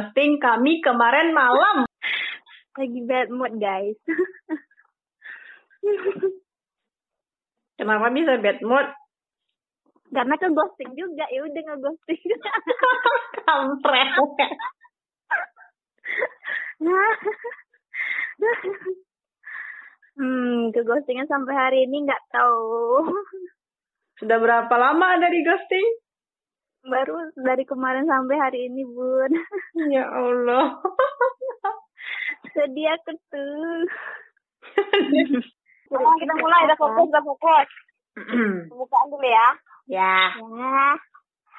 ngeghosting kami kemarin malam? Lagi bad mood, guys. Kenapa bisa bad mood? Karena ke ghosting juga, ya udah nge-ghosting. Kampret. hmm, ke ghostingnya sampai hari ini nggak tahu. Sudah berapa lama dari ghosting? Baru dari kemarin sampai hari ini, Bun. Ya Allah. Sedih aku tuh. Sekarang kita mulai. Udah fokus, udah fokus. Pembukaan dulu ya. ya. Ya.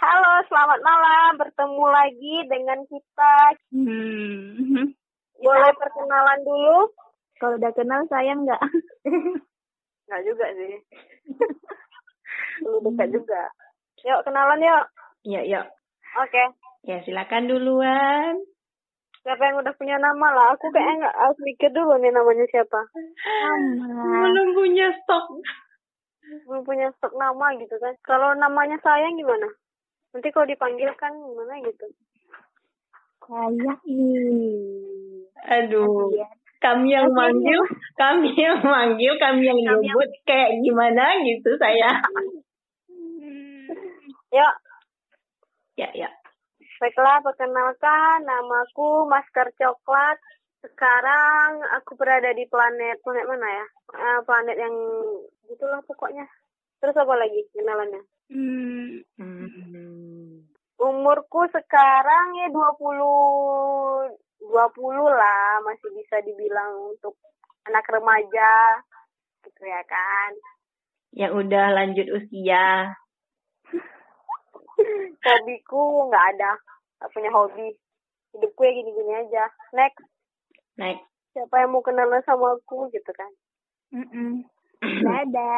Halo, selamat malam. Bertemu lagi dengan kita. Hmm. Boleh perkenalan dulu? Kalau udah kenal sayang nggak? Nggak juga sih. Lu dekat juga. Yuk, kenalan yuk. Ya, ya. Oke. Ya, silakan duluan. Siapa yang udah punya nama lah? Aku kayaknya nggak harus mikir dulu nih namanya siapa. Sama. Belum punya stok. Belum punya stok nama gitu kan. Kalau namanya sayang gimana? Nanti kalau dipanggil kan gimana gitu. Sayang. Ih. Aduh. Kami yang manggil, kami yang manggil, kami yang nyebut kayak gimana gitu saya. Yuk, Ya, ya. baiklah perkenalkan namaku Masker Coklat. Sekarang aku berada di planet planet mana ya? Eh, planet yang gitulah pokoknya. Terus apa lagi kenalannya? Hmm. Hmm. Umurku sekarang ya 20 20 lah, masih bisa dibilang untuk anak remaja gitu ya kan. Yang udah lanjut usia. Hobiku nggak ada, nggak punya hobi. Hidupku ya gini-gini aja. Next, Next. siapa yang mau kenalan sama aku gitu kan? Mm-mm. Nggak ada.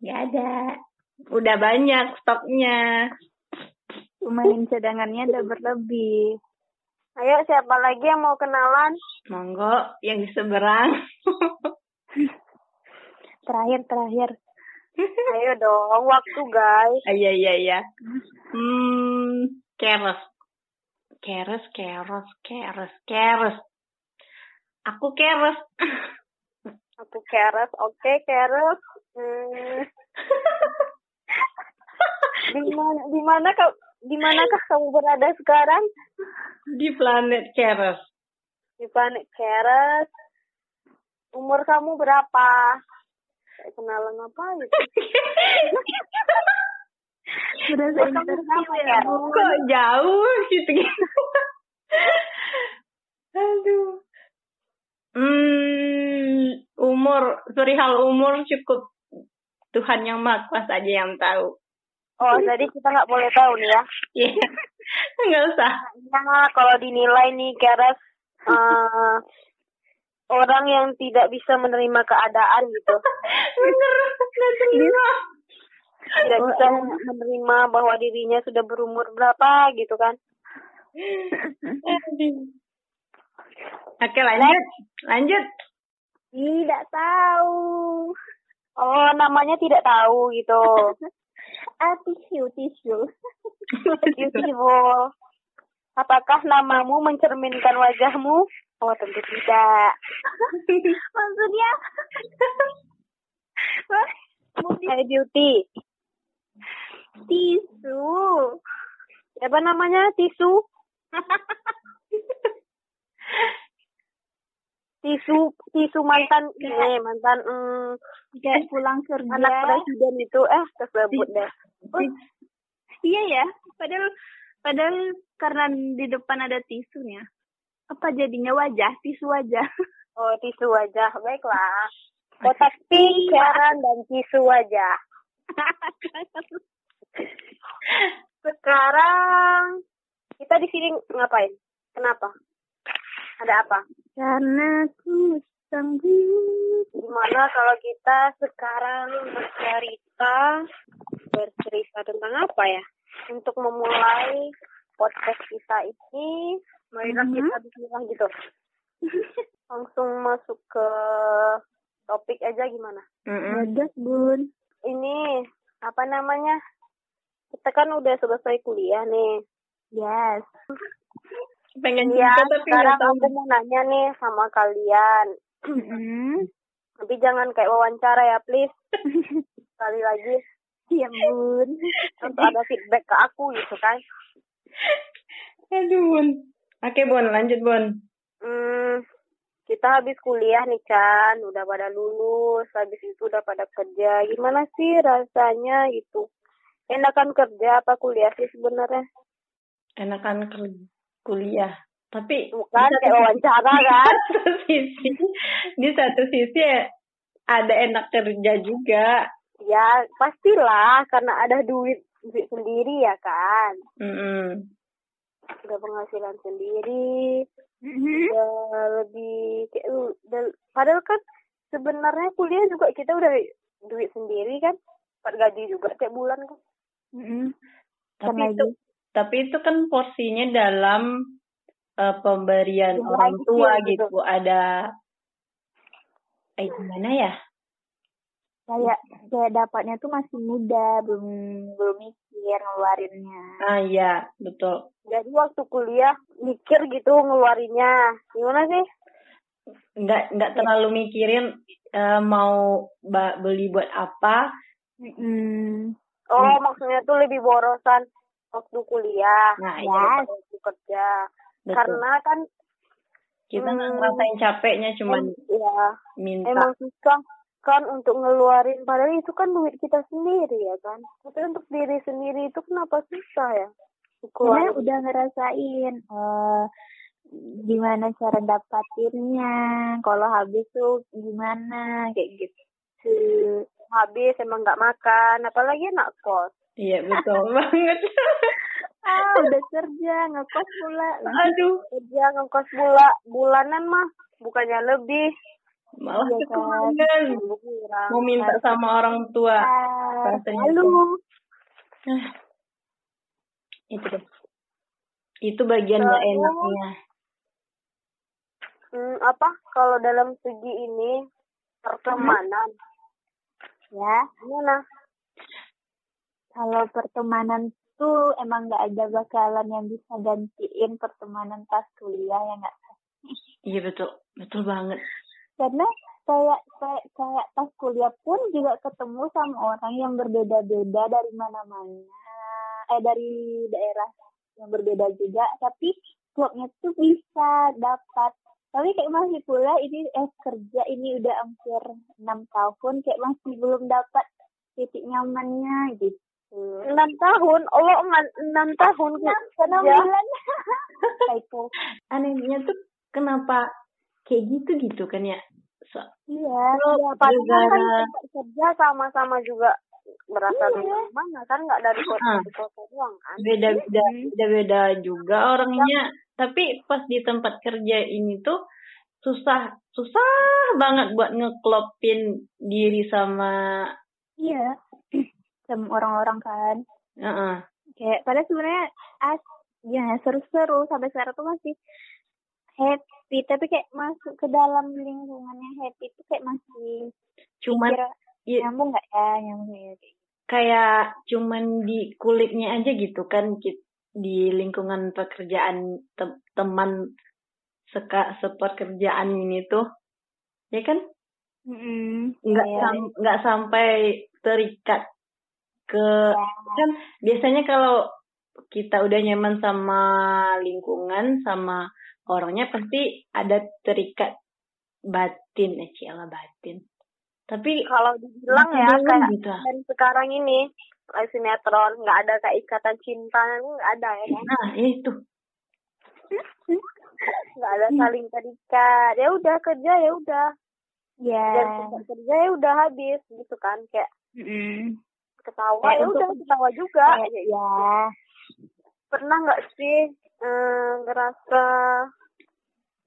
Gak ada. Udah banyak stoknya. Lumayan cadangannya udah berlebih. Ayo siapa lagi yang mau kenalan? Monggo yang di seberang. Terakhir, terakhir. Ayo dong, waktu guys. Ah, Iya, iya, iya. Hmm, keres. Keres, keres, keres, keres. Aku keres. Aku keres, oke keres. Hmm. di mana di mana kau di manakah kamu berada sekarang? Di planet keres. Di planet keres. Umur kamu berapa? Kenalan apa gitu? Interview sama, ya? Bu. Kok jauh gitu gitu. Aduh. Hmm, umur, perihal umur cukup Tuhan yang Maha Kuasa aja yang tahu. Oh, jadi kita nggak boleh tahu nih ya. Iya. Enggak usah. Nah, kalau dinilai nih keres eh, orang yang tidak bisa menerima keadaan gitu. Bener, nggak terima. Tidak bisa menerima bahwa dirinya sudah berumur berapa gitu kan. Oke lanjut, lanjut. Tidak tahu. Oh, namanya tidak tahu gitu. Ah, tisu, tisu. Apakah namamu mencerminkan wajahmu? Oh, tentu tidak. Maksudnya? Hai beauty. tisu. Apa namanya? Tisu? Tisu, tisu mantan, eh mantan mm, Kayak pulang kerja. anak presiden itu eh tersebut deh. Oh, iya ya. Padahal padahal karena di depan ada tisunya. Apa jadinya wajah, tisu wajah. Oh, tisu wajah. Baiklah. Kotak pink, dan tisu wajah. Sekarang kita di sini ngapain? Kenapa? Ada apa? karena ku sanggup. Gimana kalau kita sekarang bercerita bercerita tentang apa ya? Untuk memulai podcast kita ini marilah Mhm. kita bismillah gitu. Langsung masuk ke topik aja gimana? Mm-mm. Bagus, Bun. Ini apa namanya? Kita kan udah selesai kuliah nih. Yes. Pengen cerita tapi sekarang tahu. aku mau nanya nih sama kalian. Mm-mm. Tapi jangan kayak wawancara ya, please. Sekali lagi Iya, Bun. untuk ada feedback ke aku gitu kan. Aduh, Bun. Oke, Bun. Lanjut, Bun. Hmm, kita habis kuliah nih kan, udah pada lulus, habis itu udah pada kerja. Gimana sih rasanya gitu? Enakan kerja apa kuliah sih sebenarnya? Enakan kuliah. Tapi Bukan di kayak wawancara di kan? satu sisi, di satu sisi ada enak kerja juga. Ya pastilah karena ada duit duit sendiri ya kan. Mm-mm. Udah penghasilan sendiri, Mm-hmm. udah lebih kayak udah, padahal kan sebenarnya kuliah juga kita udah duit sendiri kan, dapat gaji juga tiap bulan kan. Mm-mm. Tapi itu, tapi itu kan porsinya dalam eh, pemberian Jumlah orang tua gitu. gitu. Ada, eh gimana ya? Kayak kayak dapatnya tuh masih muda, belum belum mikir ngeluarinnya. Ah iya, betul. Jadi waktu kuliah mikir gitu ngeluarinnya. Gimana sih? Nggak nggak terlalu mikirin eh, mau beli buat apa. Mm-mm. Oh, maksudnya tuh lebih borosan waktu kuliah. Nah, Ya. daripada waktu kerja. Betul. Karena kan Kita nggak Hmm. ngerasain capeknya, cuman em- ya minta. emang susah kan untuk ngeluarin padahal itu kan duit kita sendiri ya kan. Tapi untuk diri sendiri itu kenapa susah ya? Sebenarnya Keluarin. udah ngerasain eh gimana cara dapatinnya, kalau habis tuh gimana kayak gitu. habis emang nggak makan, apalagi anak kos. Iya betul banget. Ah, udah kerja ngekos pula. Aduh, Kerja ngekos bula bulanan mah bukannya lebih. Malah Iya, kan. Kurang. Mau minta sama orang tua. Rasanya lalu tuh. Ah, itu deh. Itu bagian nggak Terus? enaknya. Hmm, apa kalau dalam segi ini pertemanan ya, gimana? kalau pertemanan tuh emang nggak ada bakalan yang bisa gantiin pertemanan pas kuliah ya nggak? Iya betul, betul banget. Karena kayak kayak kayak pas kuliah pun juga ketemu sama orang yang berbeda-beda dari mana-mana, eh dari daerah yang berbeda juga, tapi klubnya tuh bisa dapat. Tapi kayak masih kuliah ini eh kerja ini udah hampir enam tahun kayak masih belum dapat titik nyamannya gitu. Enam tahun, Allah enam- enam tahun Enam, bulan. Typo. Anehnya tuh kenapa kayak gitu gitu kan ya? So, Iya. Ya, padahal kan kerja sama-sama juga berasal dari Iya. mana kan nggak dari kota Ah. di kota doang kan beda-beda beda-beda juga orangnya. Tapi pas di tempat kerja ini tuh susah susah banget buat ngeklopin diri sama Iya. Sama orang-orang kan. Heeh. kayak padahal sebenarnya as ya seru-seru sampai sekarang tuh masih happy tapi kayak masuk ke dalam lingkungan yang happy itu kayak masih cuman i- nyambung nggak ya nyambung ya kayak gitu. cuman di kulitnya aja gitu kan di lingkungan pekerjaan te- teman seka sepekerjaan ini tuh ya kan nggak Iya. sam- nggak sampai terikat ke Ya. kan biasanya kalau kita udah nyaman sama lingkungan sama orangnya pasti ada terikat batin. Eh ciala batin. Tapi kalau dibilang ya kayak gitu. dan sekarang ini sinetron nggak ada kayak ikatan cinta nggak ada ya kan? Nah ya itu. Nggak ada saling terikat. Ya udah kerja ya udah. Ya tempat kerja ya udah habis gitu kan? Kayak Mm-mm. ketawa ya udah ketawa juga. Kayak ya. pernah nggak sih eh, ngerasa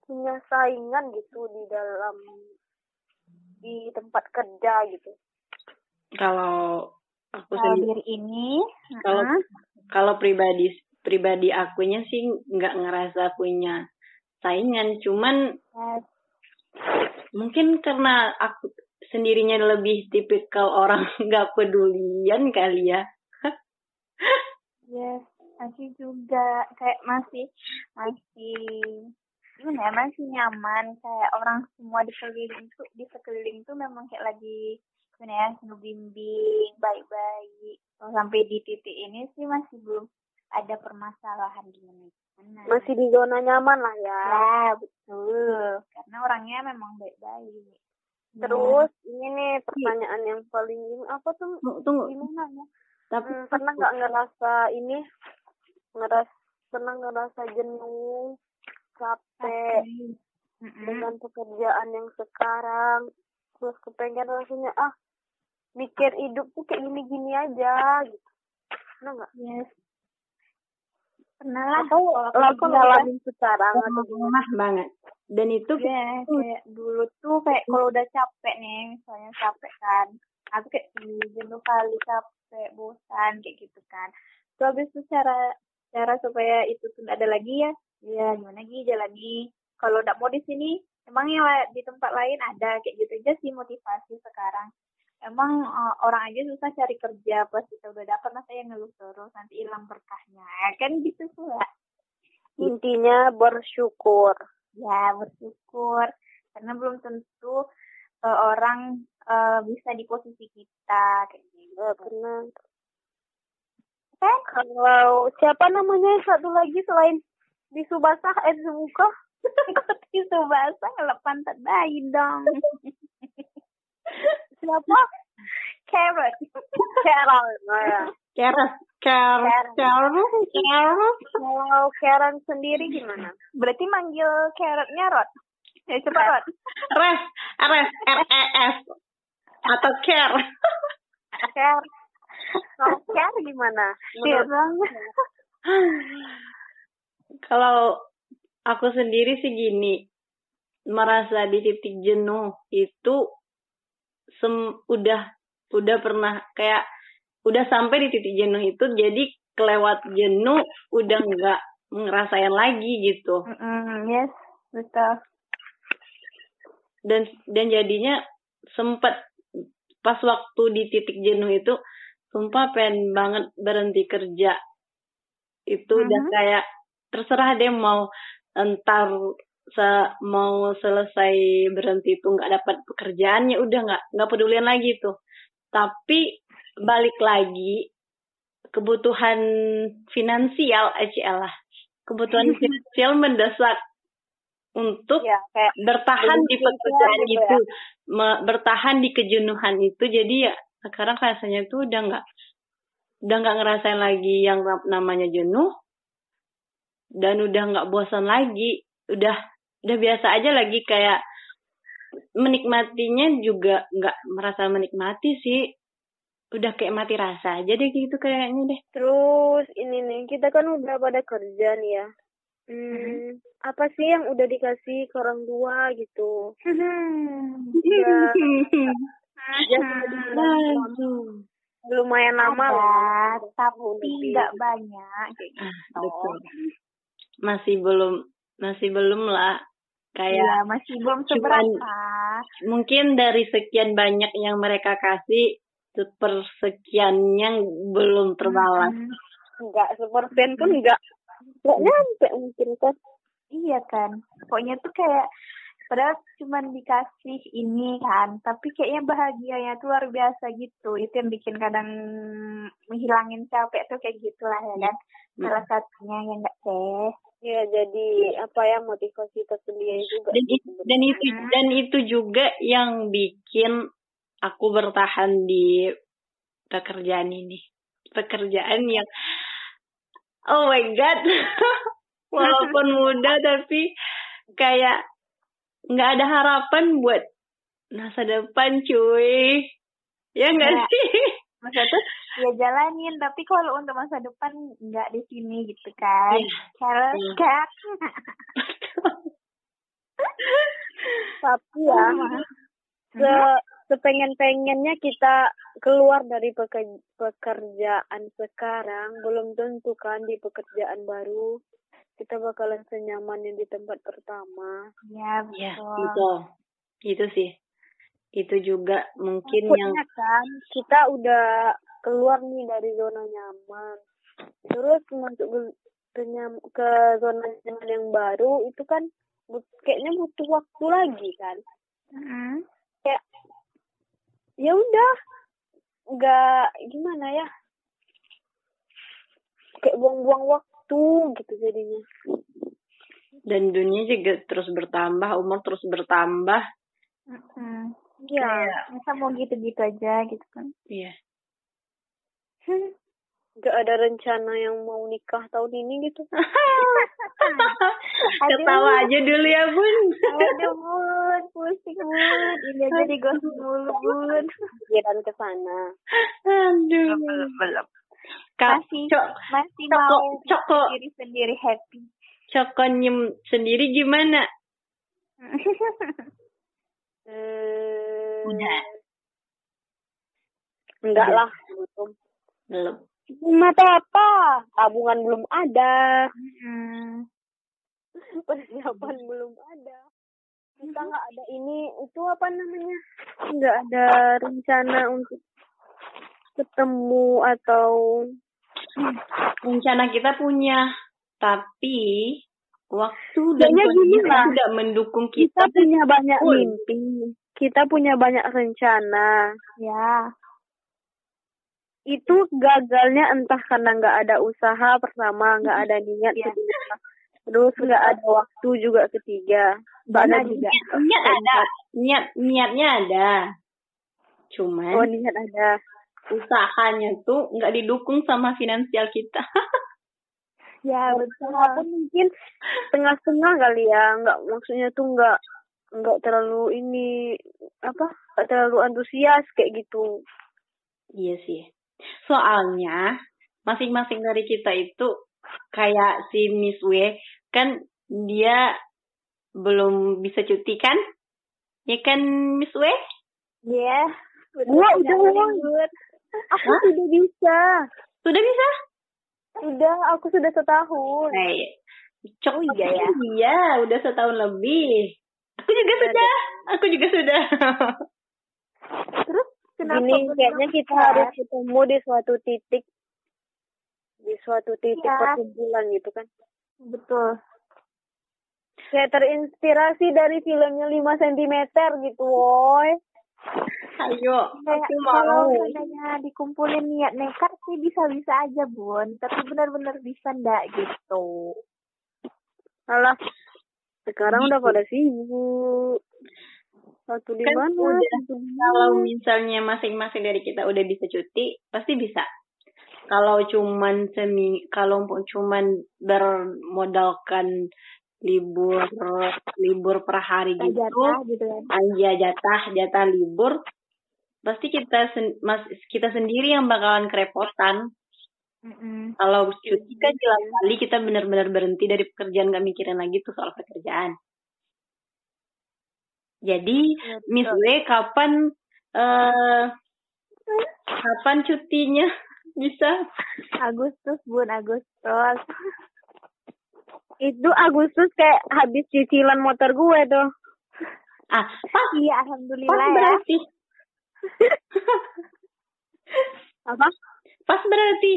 punya saingan gitu di dalam di tempat kerja gitu kalau aku kalau sendiri diri ini kalau uh-uh. kalau pribadi pribadi akunya sih nggak ngerasa punya saingan cuman Yes. mungkin karena aku sendirinya lebih tipikal orang nggak pedulian kali ya Yes, aku juga kayak masih masih gimana ya masih nyaman. Kayak orang semua di sekeliling tuh di sekeliling tuh memang kayak lagi gimana ya ngebimbing baik-baik. Oh, sampai di titik ini sih masih belum ada permasalahan gimana gimana. Masih di zona nyaman lah ya. ya betul. Karena orangnya memang baik-baik. Terus ini nih pertanyaan yang paling ini apa tuh? Tunggu, tunggu. gimana ya? tapi Hmm, pernah nggak ngerasa ini? Ngeras pernah ngerasa jenuh, capek Mm-mm. dengan pekerjaan yang sekarang, terus kepengen rasanya ah mikir hidup tuh kayak gini-gini aja gitu. Pernah nggak? yes pernah lah Atau kerja. ngalamin sekarang atau gimana? banget dan itu Iya, kayak dulu tuh kayak kalau udah capek nih, misalnya capek kan, aku kayak "Ih, jenuh kali capek, bosan kayak gitu kan. Terus habis itu cara cara supaya itu nggak ada lagi ya, ya gimana lagi jalani. Kalau nggak mau di sini, emang ya di tempat lain ada kayak gitu aja sih motivasi sekarang. Emang eh, orang aja susah cari kerja pas kita udah dapat masa yang ngeluh terus nanti hilang berkahnya kan gitu pula. Intinya bersyukur. ya bersyukur karena belum tentu eh, orang eh, bisa di posisi kita kayak gitu Nggak pernah. kan Kalau siapa namanya satu lagi selain di Subasah eh di Subuka? itu bahasa kalau pantat bayi dong. Siapa? carrot. Carol. Keras keras keras keras Kalau Karen sendiri gimana? berarti manggil carrotnya rot. Ya coba rot. Res. Res. R e s. Atau care. Care. Kalau Care gimana? Iya. Menurut kalau aku sendiri sih gini merasa di titik jenuh itu sem udah udah pernah kayak udah sampai di titik jenuh itu jadi kelewat jenuh udah nggak ngerasain lagi gitu. Mm-mm, yes betul. Dan dan jadinya sempet pas waktu di titik jenuh itu sumpah pengen banget berhenti kerja. Itu udah Mhm. kayak terserah deh mau entar se- mau selesai berhenti itu nggak dapat pekerjaan ya udah nggak nggak pedulian lagi tuh tapi balik lagi kebutuhan finansial ACL lah kebutuhan finansial mendesak untuk ya kayak bertahan di pekerjaan kerja gitu itu, me- bertahan di kejenuhan itu. Jadi ya sekarang rasanya tuh udah nggak udah nggak ngerasain lagi yang na- namanya jenuh dan udah nggak bosan lagi. Udah udah biasa aja lagi kayak menikmatinya juga nggak merasa menikmati sih. Udah kayak mati rasa aja deh gitu kayaknya deh. terus ini nih kita kan udah pada kerja nih ya. Hmm, apa sih yang udah dikasih ke orang tua gitu? Ya, ya lumayan lama lah. Tapi nggak banyak kayak gitu. Ah, betul. Masih belum masih belum lah kayak Iya, masih belum seberapa. mungkin dari sekian banyak yang mereka kasih sepersekiannya belum terbalas. Enggak, sepersen pun enggak. Enggak nyampe mungkin kan. Iya kan. Pokoknya tuh kayak padahal cuma dikasih ini kan, tapi kayaknya bahagianya tuh luar biasa gitu. Itu yang bikin kadang menghilangin capek tuh kayak gitulah ya kan. Salah satunya yang enggak teh. Ya jadi apa ya motivasi tersendiri juga. Dan, i- dan itu dan itu juga yang bikin aku bertahan di pekerjaan ini. Pekerjaan yang oh my god. Walaupun muda tapi kayak nggak ada harapan buat masa depan cuy. Ya nggak Ya. sih? Masa tuh ya jalanin, tapi kalau untuk masa depan nggak di sini gitu kan. Iya. Carrot, Iya. cat. Tapi ya se sepengen-pengennya kita keluar dari peke- pekerjaan sekarang belum tentu kan di pekerjaan baru kita bakalan senyaman yang di tempat pertama. Ya, Ya, betul. itu. Itu sih. Itu juga mungkin yang Takutnya kan kita udah keluar nih dari zona nyaman. Terus masuk ke, ke, zona nyaman yang baru itu kan but- kayaknya butuh waktu lagi kan. Mm-mm. Kayak ya udah nggak gimana ya kayak buang-buang waktu gitu jadinya dan dunia juga terus bertambah, umur terus bertambah. Mm-mm. ya Masa mau gitu-gitu aja gitu kan. Iya. nggak ada rencana yang mau nikah tahun ini gitu Ketawa aja dulu ya, Bun. Aduh, bun, pusing, bun. Ini aja digosip mulu, bun. pikiran ke sana Aduh. belum. Kak, Masih, Cok, masih Coko, mau Coko. diri sendiri happy. Cokonyem sendiri gimana? hmm, Udah. enggak Udah. lah belum Belum. mata apa tabungan belum ada Mm-mm. persiapan belum ada kita nggak ada ini itu apa namanya nggak ada rencana untuk ketemu atau Rencana kita punya, tapi waktu dan Kayaknya gini kondisi lah. tidak mendukung kita kita. punya banyak mimpi kita punya banyak rencana Ya, itu gagalnya entah karena nggak ada usaha pertama nggak ada niat Iya. kedua terus nggak ada waktu juga ketiga nggak ada Benar juga. Niat ada, niat niatnya ada. Cuman oh niat ada usahanya tuh nggak didukung sama finansial kita. ya betul. walaupun mungkin tengah-tengah kali ya nggak maksudnya tuh nggak nggak terlalu ini apa nggak terlalu antusias kayak gitu Iya sih. Soalnya masing-masing dari kita itu kayak si Miss W kan dia belum bisa cuti kan? Ya kan Miss W? Ya. gua udah Bun. aku sudah bisa Sudah bisa? sudah aku sudah setahun Eh, cok Oh, iya ya. Iya, udah setahun lebih. Aku juga sudah. Aku juga sudah. Terus kenapa belum kayaknya kita harus ketemu di suatu titik di suatu titik Iya. perkumpulan gitu kan Betul. kayak terinspirasi dari filmnya 5 cm gitu woy Ayo, Kayak aku kalau mau. seandainya dikumpulin niat nekat sih bisa-bisa aja, Bun. Tapi benar-benar bisa ndak gitu. Alah, sekarang udah pada sibuk. Satu di Kan mana? Kalau misalnya masing-masing dari kita udah bisa cuti, pasti bisa. Kalau cuman semi, kalau cuman bermodalkan libur libur per hari gitu, Jatah gitu kan. aja jatah jatah libur, pasti kita sen- mas, kita sendiri yang bakalan kerepotan. Mm-mm. Kalau cuti kan jelas kali kita benar-benar berhenti dari pekerjaan gak mikirin lagi tuh soal pekerjaan. Jadi Miss W kapan eh kapan cutinya bisa? Agustus, Bun, Agustus. Itu Agustus kayak habis cicilan motor gue tuh. Ah, pas, Iya, pas alhamdulillah ya. berarti. Apa? Pas berarti.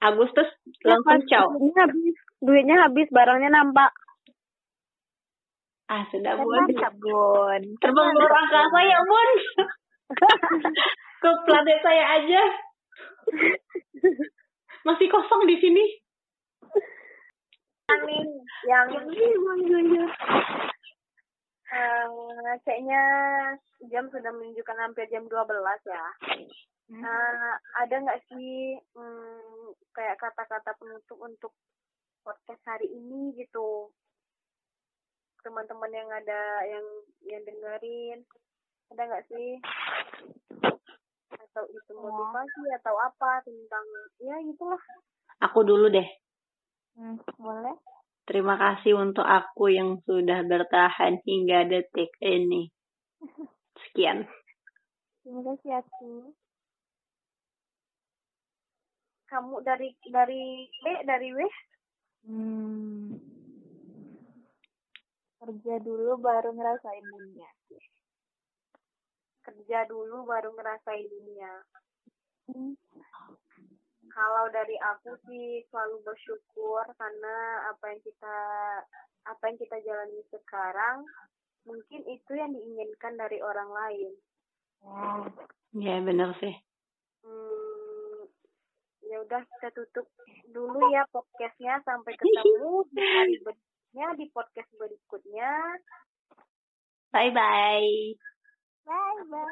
Agustus langsung Ya, caw. Duitnya habis, duitnya habis, barangnya nampak. Ah, sudah Kan bun. mantap, Bun. Terbang luar angkasa ya bun. Ke planet saya aja. Masih kosong di sini. Amin. Yang eh, kayaknya jam sudah menunjukkan hampir jam 12 ya. Hmm. Eh, ada nggak sih hmm, kayak kata-kata penutup untuk podcast hari ini gitu? Teman-teman yang ada yang yang dengerin, ada nggak sih? Atau itu motivasi atau apa tentang ya gitulah. Aku dulu deh. Hmm, boleh? Terima kasih untuk aku yang sudah bertahan hingga detik ini. Sekian. Terima kasih aku. Kamu dari dari B dari W? Hmm. Kerja dulu baru ngerasain dunia. Kerja dulu baru ngerasain dunia. Hmm. Kalau dari aku sih selalu bersyukur karena apa yang kita apa yang kita jalani sekarang mungkin itu yang diinginkan dari orang lain. Ya. Ya benar sih. Hmm, ya udah kita tutup dulu ya podcastnya sampai ketemu di hari berikutnya di podcast berikutnya. Bye bye. Bye bye.